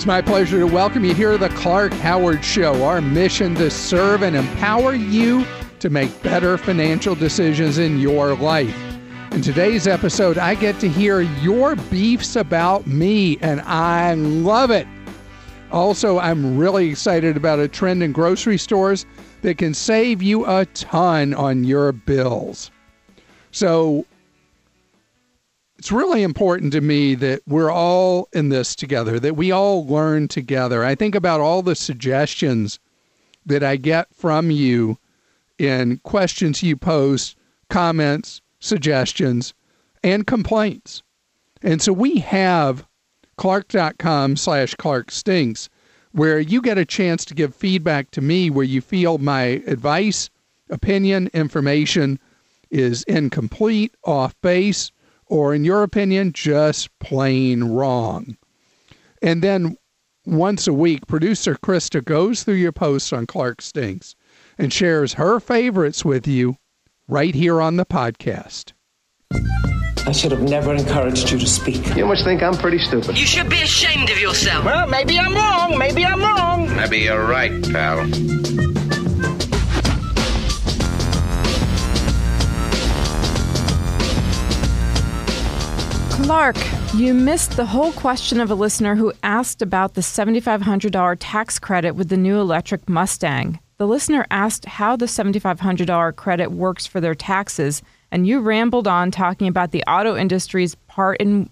It's my pleasure to welcome you here to the Clark Howard Show. Our mission to serve and empower you to make better financial decisions in your life. In today's episode, I get to hear your beefs about me, and I love it. Also, I'm really excited about a trend in grocery stores that can save you a ton on your bills. So, it's really important to me that we're all in this together, that we all learn together. I think about all the suggestions that I get from you in questions you post, comments, suggestions, and complaints. And so we have clark.com slash clark stinks where you get a chance to give feedback to me where you feel my advice, opinion, information is incomplete, off base, or in your opinion, just plain wrong. And then once a week, producer Christa goes through your posts on Clark Stinks and shares her favorites with you right here on the podcast. I should have never encouraged you to speak. You must think I'm pretty stupid. You should be ashamed of yourself. Well, maybe I'm wrong. Maybe I'm wrong. Maybe you're right, pal. Clark, you missed the whole question of a listener who asked about the $7,500 tax credit with the new electric Mustang. The listener asked how the $7,500 credit works for their taxes, and you rambled on talking about the auto industry's part in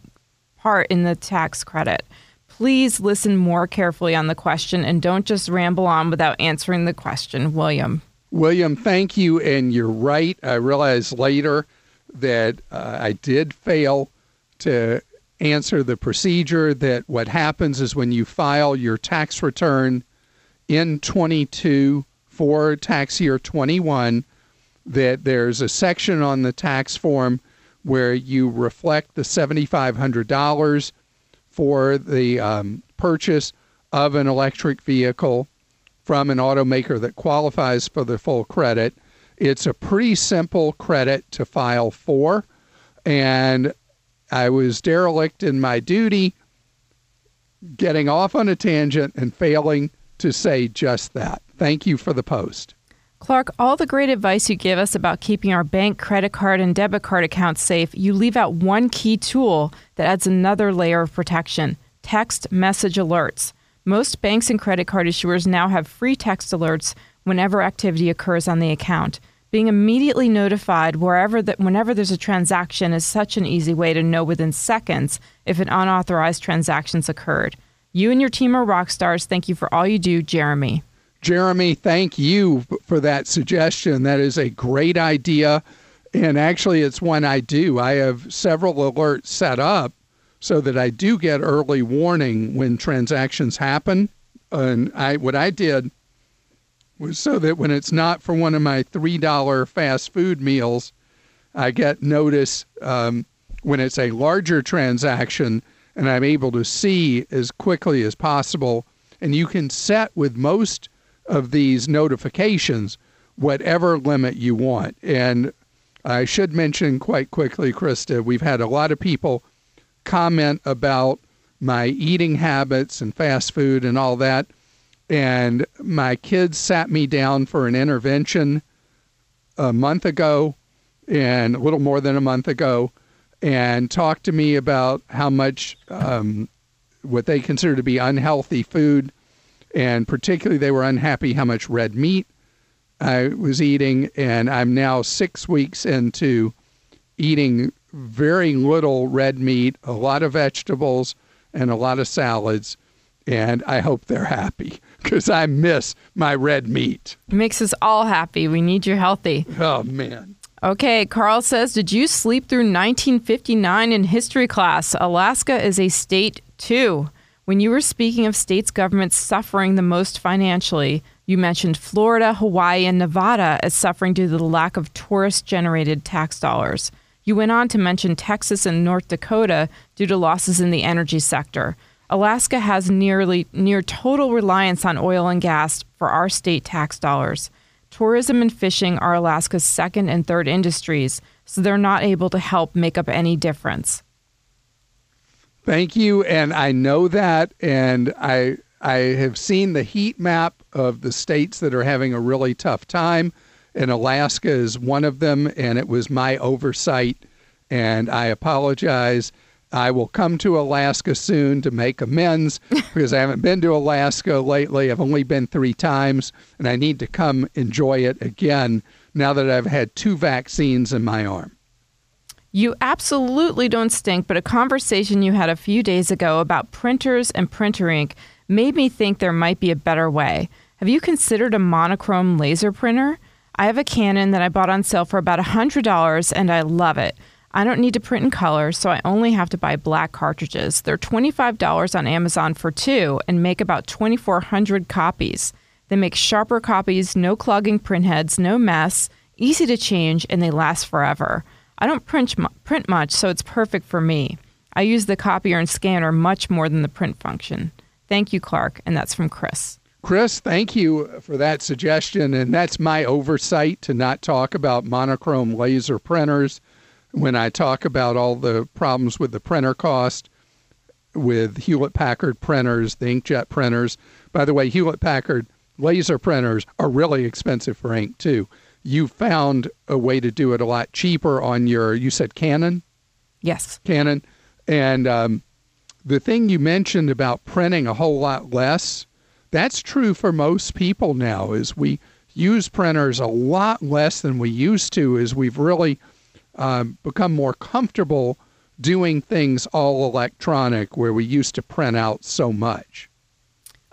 part in the tax credit. Please listen more carefully on the question and don't just ramble on without answering the question, William. William, thank you. And you're right. I realized later that uh, I did fail to answer the procedure that what happens is when you file your tax return in 22 for tax year 21 that there's a section on the tax form where you reflect the $7,500 for the um, purchase of an electric vehicle from an automaker that qualifies for the full credit. It's a pretty simple credit to file for, and I was derelict in my duty, getting off on a tangent and failing to say just that. Thank you for the post. Clark, all the great advice you give us about keeping our bank, credit card, and debit card accounts safe, you leave out one key tool that adds another layer of protection text message alerts. Most banks and credit card issuers now have free text alerts whenever activity occurs on the account. Being immediately notified wherever that whenever there's a transaction is such an easy way to know within seconds if an unauthorized transaction's occurred. You and your team are rock stars. Thank you for all you do, Jeremy. Jeremy, thank you for that suggestion. That is a great idea. And actually, it's one I do. I have several alerts set up so that I do get early warning when transactions happen. And I, what I did so that when it's not for one of my $3 fast food meals, I get notice um, when it's a larger transaction and I'm able to see as quickly as possible. And you can set with most of these notifications whatever limit you want. And I should mention quite quickly, Christa, we've had a lot of people comment about my eating habits and fast food and all that. And my kids sat me down for an intervention a month ago and a little more than a month ago and talked to me about how much um, what they consider to be unhealthy food and particularly they were unhappy how much red meat I was eating, and I'm now six weeks into eating very little red meat, a lot of vegetables, and a lot of salads, and I hope they're happy because I miss my red meat. It makes us all happy. We need you healthy. Oh man. Okay, Carl says, Did you sleep through 1959 in history class? Alaska is a state too. When you were speaking of states' governments suffering the most financially, you mentioned Florida, Hawaii, and Nevada as suffering due to the lack of tourist generated tax dollars. You went on to mention Texas and North Dakota due to losses in the energy sector. Alaska has nearly near total reliance on oil and gas for our state tax dollars. Tourism and fishing are Alaska's second and third industries, so they're not able to help make up any difference. Thank you. And I know that. And I, I have seen the heat map of the states that are having a really tough time. And Alaska is one of them. And it was my oversight. And I apologize. I will come to Alaska soon to make amends because I haven't been to Alaska lately. I've only been three times, and I need to come enjoy it again now that I've had two vaccines in my arm. You absolutely don't stink, but a conversation you had a few days ago about printers and printer ink made me think there might be a better way. Have you considered a monochrome laser printer? I have a Canon that I bought on sale for about $100 and I love it. I don't need to print in color, so I only have to buy black cartridges. They're $25 on Amazon for two and make about 2,400 copies. They make sharper copies, no clogging printheads, no mess, easy to change, and they last forever. I don't print, print much, so it's perfect for me. I use the copier and scanner much more than the print function. Thank you, Clark. And that's from Chris. Chris, thank you for that suggestion. And that's my oversight to not talk about monochrome laser printers when I talk about all the problems with the printer cost with Hewlett Packard printers, the inkjet printers. By the way, Hewlett Packard laser printers are really expensive for ink too. You found a way to do it a lot cheaper on your, you said Canon? Yes. Canon. And um, the thing you mentioned about printing a whole lot less, that's true for most people now, is we use printers a lot less than we used to, as we've really um, become more comfortable doing things all electronic where we used to print out so much.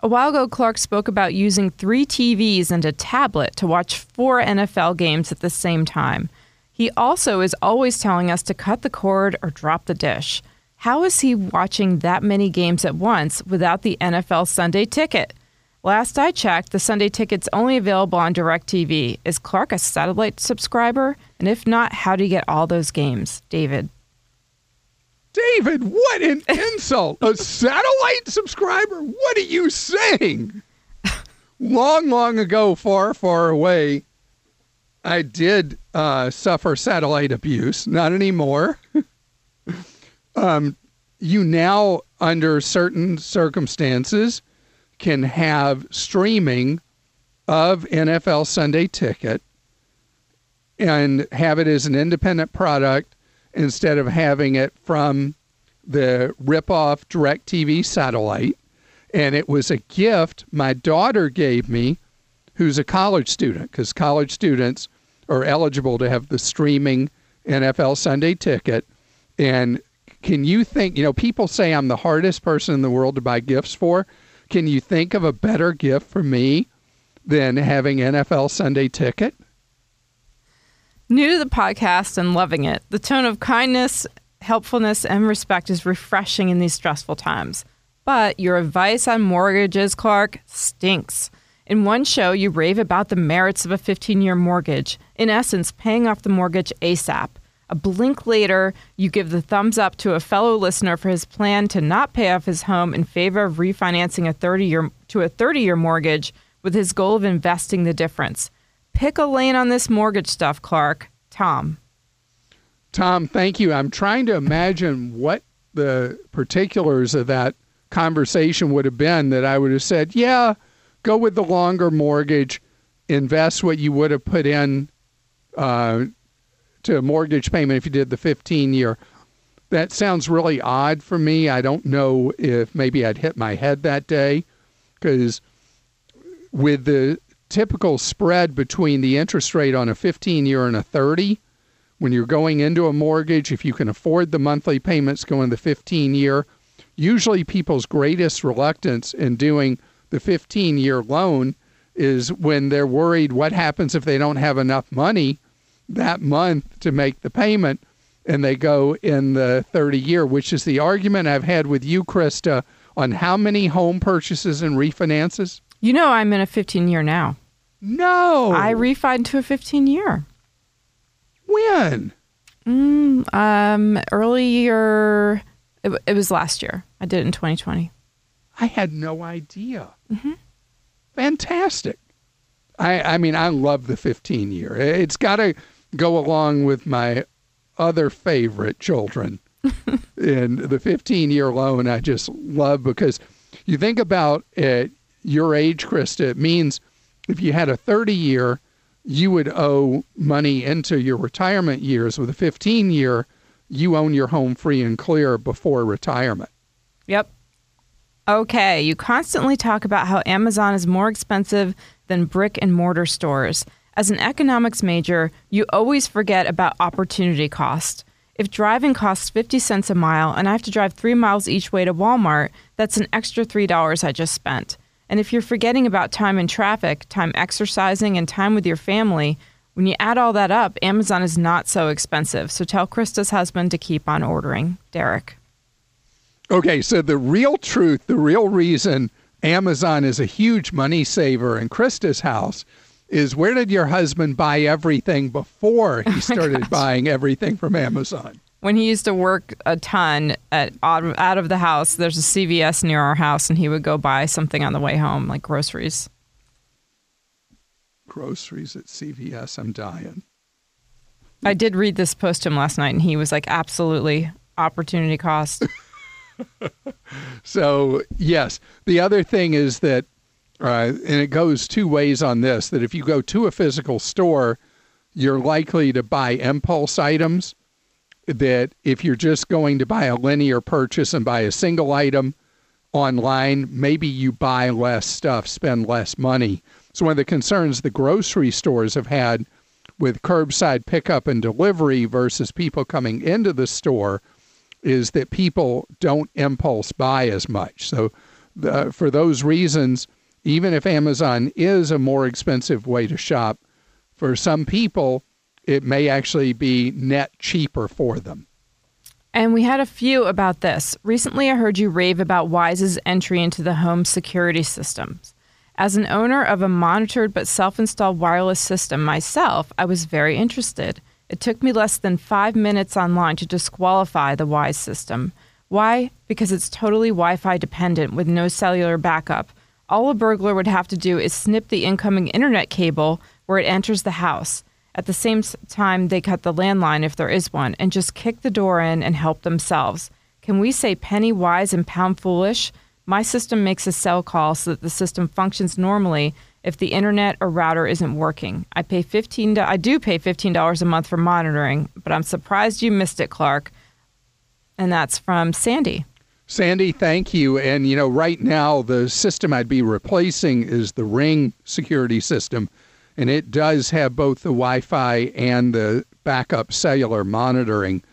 A while ago, Clark spoke about using three TVs and a tablet to watch four NFL games at the same time. He also is always telling us to cut the cord or drop the dish. How is he watching that many games at once without the NFL Sunday ticket? Last I checked, the Sunday ticket's only available on DirecTV. Is Clark a satellite subscriber? And if not, how do you get all those games? David. David, what an insult! a satellite subscriber? What are you saying? long, long ago, far, far away, I did uh, suffer satellite abuse. Not anymore. um, you now, under certain circumstances, can have streaming of NFL Sunday Ticket and have it as an independent product instead of having it from the rip-off DirecTV satellite. And it was a gift my daughter gave me, who's a college student, because college students are eligible to have the streaming NFL Sunday ticket. And can you think, you know, people say I'm the hardest person in the world to buy gifts for. Can you think of a better gift for me than having NFL Sunday ticket? New to the podcast and loving it. The tone of kindness, helpfulness, and respect is refreshing in these stressful times. But your advice on mortgages, Clark, stinks. In one show, you rave about the merits of a 15 year mortgage, in essence, paying off the mortgage ASAP. A blink later, you give the thumbs up to a fellow listener for his plan to not pay off his home in favor of refinancing a 30 year to a 30 year mortgage with his goal of investing the difference. Pick a lane on this mortgage stuff, Clark. Tom. Tom, thank you. I'm trying to imagine what the particulars of that conversation would have been that I would have said, yeah, go with the longer mortgage, invest what you would have put in uh, to a mortgage payment if you did the 15 year. That sounds really odd for me. I don't know if maybe I'd hit my head that day because with the typical spread between the interest rate on a 15 year and a 30, when you're going into a mortgage, if you can afford the monthly payments going the 15 year, usually people's greatest reluctance in doing the 15 year loan is when they're worried what happens if they don't have enough money that month to make the payment and they go in the 30 year, which is the argument I've had with you, Christa, on how many home purchases and refinances? You know, I'm in a 15 year now. No. I refied to a 15 year. When? Mm, um, earlier, it, it, was last year. I did it in 2020. I had no idea. Mm-hmm. Fantastic. I, I mean, I love the 15 year. It's got to go along with my other favorite children, and the 15 year loan, I just love because you think about at your age, Christa, it means if you had a 30 year, you would owe money into your retirement years. With a 15 year, you own your home free and clear before retirement. Yep. Okay, you constantly talk about how Amazon is more expensive than brick and mortar stores. As an economics major, you always forget about opportunity cost. If driving costs 50 cents a mile and I have to drive three miles each way to Walmart, that's an extra $3 I just spent. And if you're forgetting about time in traffic, time exercising, and time with your family, when you add all that up, Amazon is not so expensive. So tell Christa's husband to keep on ordering. Derek. Okay, so the real truth, the real reason Amazon is a huge money saver in Christa's house is where did your husband buy everything before he oh started oh buying everything from Amazon? When he used to work a ton at out of the house, there's a CVS near our house, and he would go buy something on the way home, like groceries. Groceries at CVS, I'm dying. I did read this post to him last night, and he was like, absolutely opportunity cost. so, yes. The other thing is that uh, and it goes two ways on this that if you go to a physical store, you're likely to buy impulse items. That if you're just going to buy a linear purchase and buy a single item online, maybe you buy less stuff, spend less money. So, one of the concerns the grocery stores have had with curbside pickup and delivery versus people coming into the store is that people don't impulse buy as much. So, the, for those reasons, even if Amazon is a more expensive way to shop, for some people, it may actually be net cheaper for them. And we had a few about this. Recently, I heard you rave about Wyze's entry into the home security systems. As an owner of a monitored but self installed wireless system myself, I was very interested. It took me less than five minutes online to disqualify the Wyze system. Why? Because it's totally Wi Fi dependent with no cellular backup all a burglar would have to do is snip the incoming internet cable where it enters the house. At the same time, they cut the landline if there is one and just kick the door in and help themselves. Can we say penny wise and pound foolish? My system makes a cell call so that the system functions normally if the internet or router isn't working. I pay 15 I do pay $15 a month for monitoring, but I'm surprised you missed it, Clark. And that's from Sandy. Sandy, thank you. And, you know, right now, the system I'd be replacing is the Ring security system. And it does have both the Wi Fi and the backup cellular monitoring.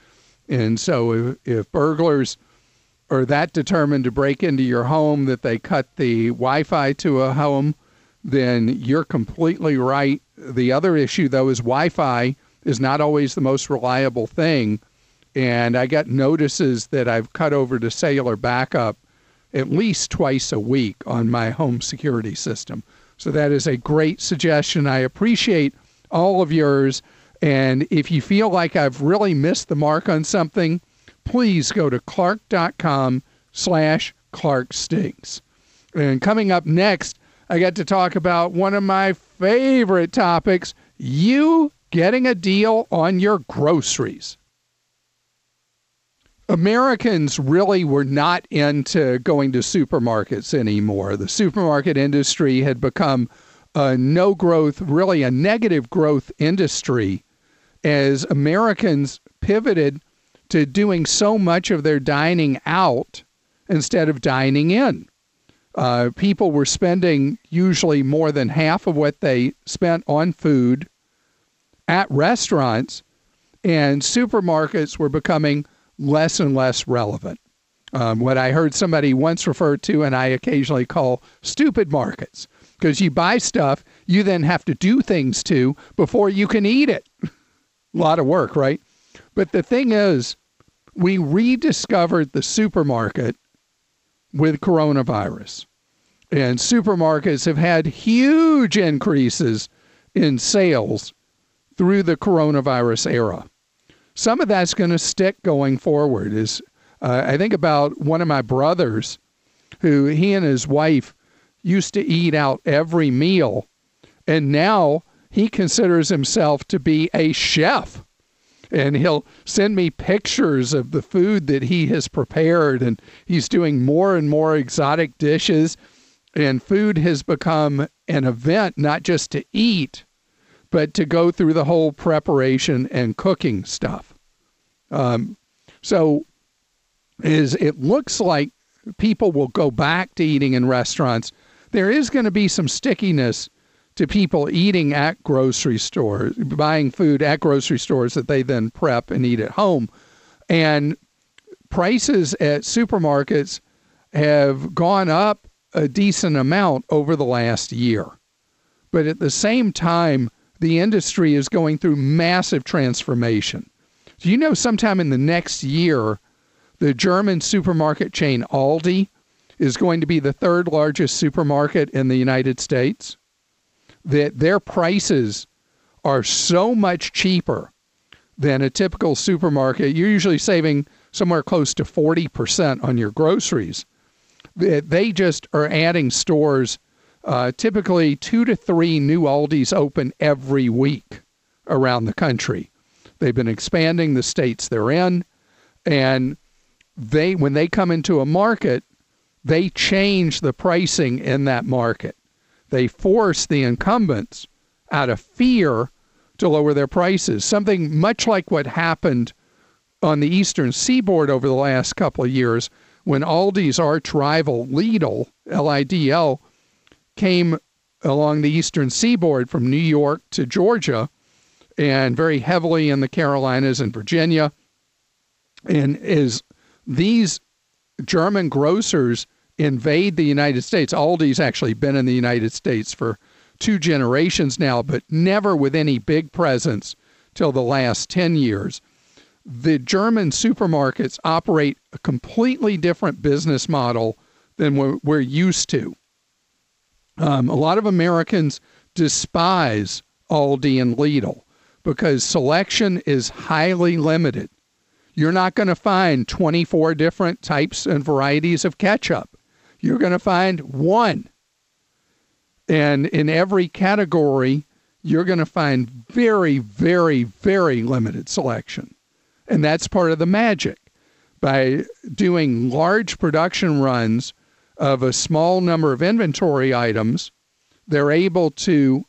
And so if, if burglars are that determined to break into your home that they cut the Wi Fi to a home, then you're completely right. The other issue, though, is Wi Fi is not always the most reliable thing and I get notices that I've cut over to cellular backup at least twice a week on my home security system. So that is a great suggestion. I appreciate all of yours. And if you feel like I've really missed the mark on something, please go to clark.com slash clarkstinks. And coming up next, I get to talk about one of my favorite topics, you getting a deal on your groceries. Americans really were not into going to supermarkets anymore. The supermarket industry had become a no growth, really a negative growth industry as Americans pivoted to doing so much of their dining out instead of dining in. Uh, people were spending usually more than half of what they spent on food at restaurants, and supermarkets were becoming less and less relevant. Um, what I heard somebody once refer to, and I occasionally call stupid markets, because you buy stuff you then have to do things to before you can eat it. A lot of work, right? But the thing is, we rediscovered the supermarket with coronavirus. And supermarkets have had huge increases in sales through the coronavirus era some of that's going to stick going forward. Is uh, I think about one of my brothers, who he and his wife used to eat out every meal, and now he considers himself to be a chef. and he'll send me pictures of the food that he has prepared and he's doing more and more exotic dishes and food has become an event not just to eat but to go through the whole preparation and cooking stuff um, so is it looks like people will go back to eating in restaurants there is going to be some stickiness to people eating at grocery stores, buying food at grocery stores that they then prep and eat at home. And prices at supermarkets have gone up a decent amount over the last year. But at the same time, the industry is going through massive transformation. Do you know sometime in the next year, the German supermarket chain Aldi is going to be the third largest supermarket in the United States? that their prices are so much cheaper than a typical supermarket. You're usually saving somewhere close to 40% on your groceries. They just are adding stores. Uh, typically, two to three new Aldis open every week around the country. They've been expanding the states they're in, and they when they come into a market, they change the pricing in that market they force the incumbents out of fear to lower their prices. Something much like what happened on the eastern seaboard over the last couple of years when Aldi's arch rival Lidl, L I D L, came along the eastern seaboard from New York to Georgia and very heavily in the Carolinas and Virginia. And as these German grocers invade the United States. Aldi's actually been in the United States for two generations now, but never with any big presence till the last 10 years. The German supermarkets operate a completely different business model than we're, used to. Um, a lot of Americans despise Aldi and Lidl because selection is highly limited. You're not going to find 24 different types and varieties of ketchup you're going to find one. And in every category, you're going to find very, very, very limited selection. And that's part of the magic. By doing large production runs of a small number of inventory items, they're able to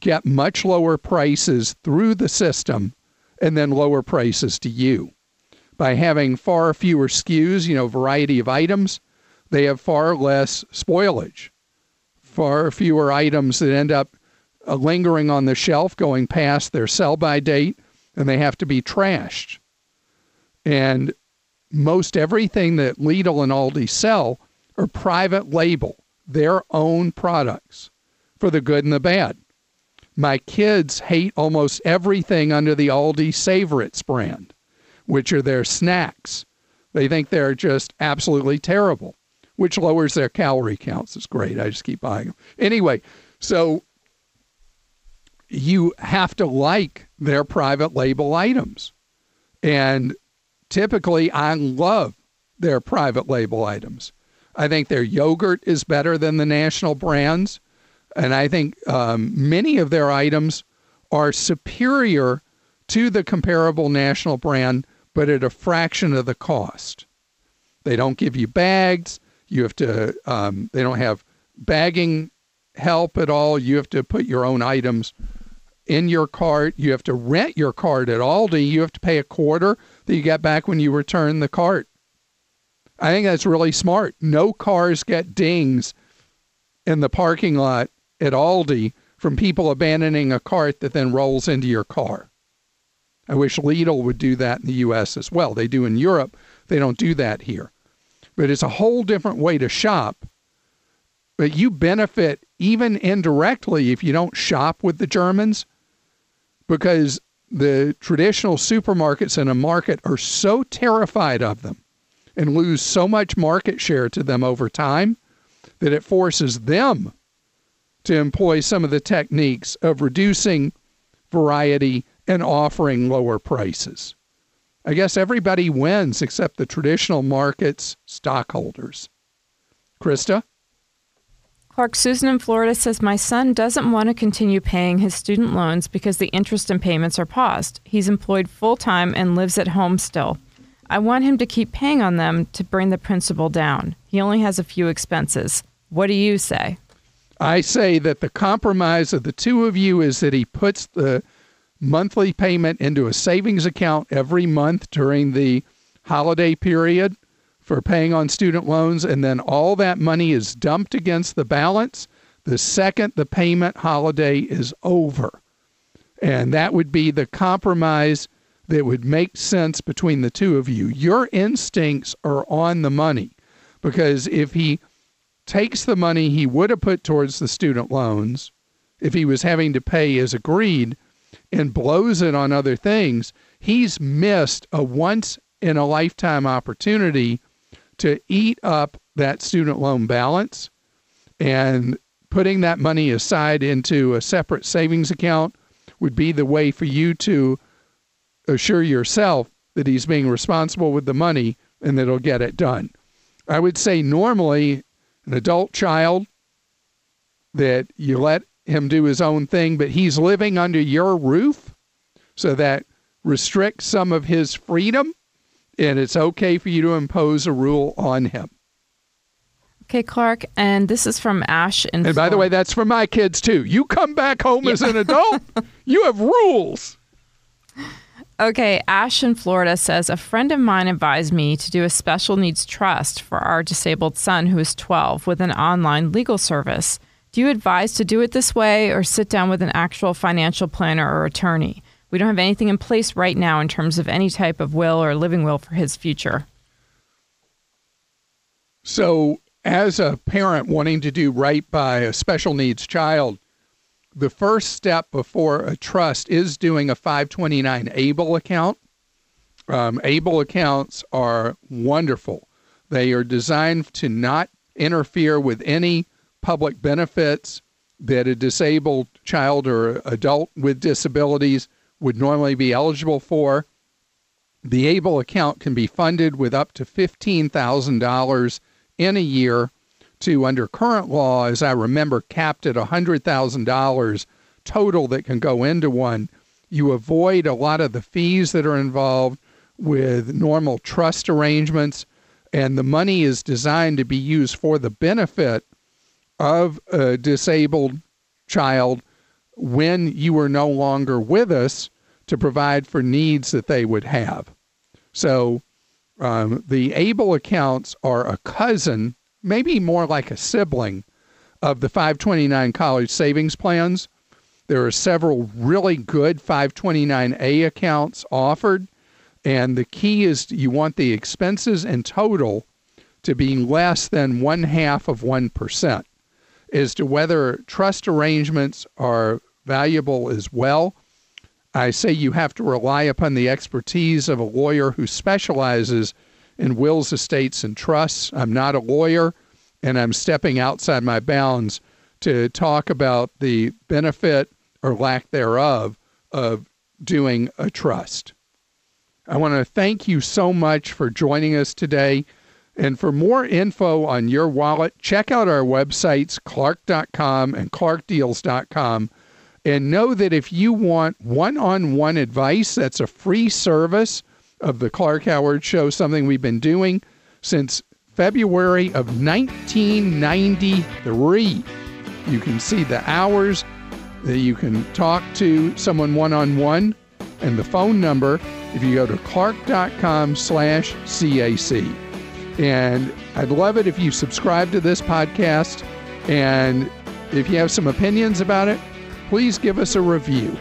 get much lower prices through the system and then lower prices to you. By having far fewer SKUs, you know, variety of items, they have far less spoilage, far fewer items that end up uh, lingering on the shelf going past their sell by date and they have to be trashed. And most everything that Lidl and Aldi sell are private label, their own products for the good and the bad. My kids hate almost everything under the Aldi Savoritz brand, which are their snacks. They think they're just absolutely terrible which lowers their calorie counts. It's great. I just keep buying them. Anyway, so you have to like their private label items. And typically, I love their private label items. I think their yogurt is better than the national brands. And I think um, many of their items are superior to the comparable national brand, but at a fraction of the cost. They don't give you bags. You have to, um, they don't have bagging help at all. You have to put your own items in your cart. You have to rent your cart at Aldi. You have to pay a quarter that you get back when you return the cart. I think that's really smart. No cars get dings in the parking lot at Aldi from people abandoning a cart that then rolls into your car. I wish Lidl would do that in the US as well. They do in Europe. They don't do that here but it's a whole different way to shop. But you benefit even indirectly if you don't shop with the Germans because the traditional supermarkets in a market are so terrified of them and lose so much market share to them over time that it forces them to employ some of the techniques of reducing variety and offering lower prices. I guess everybody wins except the traditional market's stockholders. Christa? Clark Susan in Florida says my son doesn't want to continue paying his student loans because the interest and payments are paused. He's employed full time and lives at home still. I want him to keep paying on them to bring the principal down. He only has a few expenses. What do you say? I say that the compromise of the two of you is that he puts the monthly payment into a savings account every month during the holiday period for paying on student loans, and then all that money is dumped against the balance the second the payment holiday is over. And that would be the compromise that would make sense between the two of you. Your instincts are on the money because if he takes the money he would have put towards the student loans, if he was having to pay as agreed, and blows it on other things, he's missed a once in a lifetime opportunity to eat up that student loan balance and putting that money aside into a separate savings account would be the way for you to assure yourself that he's being responsible with the money and that he'll get it done. I would say normally an adult child that you let him do his own thing, but he's living under your roof, so that restricts some of his freedom, and it's okay for you to impose a rule on him. Okay, Clark, and this is from Ash. In and by the way, that's for my kids too. You come back home as an adult, you have rules. Okay, Ash in Florida says a friend of mine advised me to do a special needs trust for our disabled son who is 12 with an online legal service. Do you advise to do it this way or sit down with an actual financial planner or attorney? We don't have anything in place right now in terms of any type of will or living will for his future. So, as a parent wanting to do right by a special needs child, the first step before a trust is doing a 529 ABLE account. Um, ABLE accounts are wonderful. They are designed to not interfere with any public benefits that a disabled child or adult with disabilities would normally be eligible for. The ABLE account can be funded with up to $15,000 in a year to, under current law, as I remember, capped at $100,000 total that can go into one. You avoid a lot of the fees that are involved with normal trust arrangements, and the money is designed to be used for the benefit of a disabled child when you are no longer with us to provide for needs that they would have. So um, the ABLE accounts are a cousin, maybe more like a sibling, of the 529 college savings plans. There are several really good 529A accounts offered, and the key is you want the expenses in total to be less than one half of 1% as to whether trust arrangements are valuable as well. I say you have to rely upon the expertise of a lawyer who specializes in wills, estates, and trusts. I'm not a lawyer, and I'm stepping outside my bounds to talk about the benefit or lack thereof of doing a trust. I want to thank you so much for joining us today. And for more info on your wallet, check out our websites, clark.com and clarkdeals.com. And know that if you want one on one advice, that's a free service of the Clark Howard Show, something we've been doing since February of 1993. You can see the hours that you can talk to someone one on one and the phone number if you go to clark.com slash CAC. And I'd love it if you subscribe to this podcast. And if you have some opinions about it, please give us a review.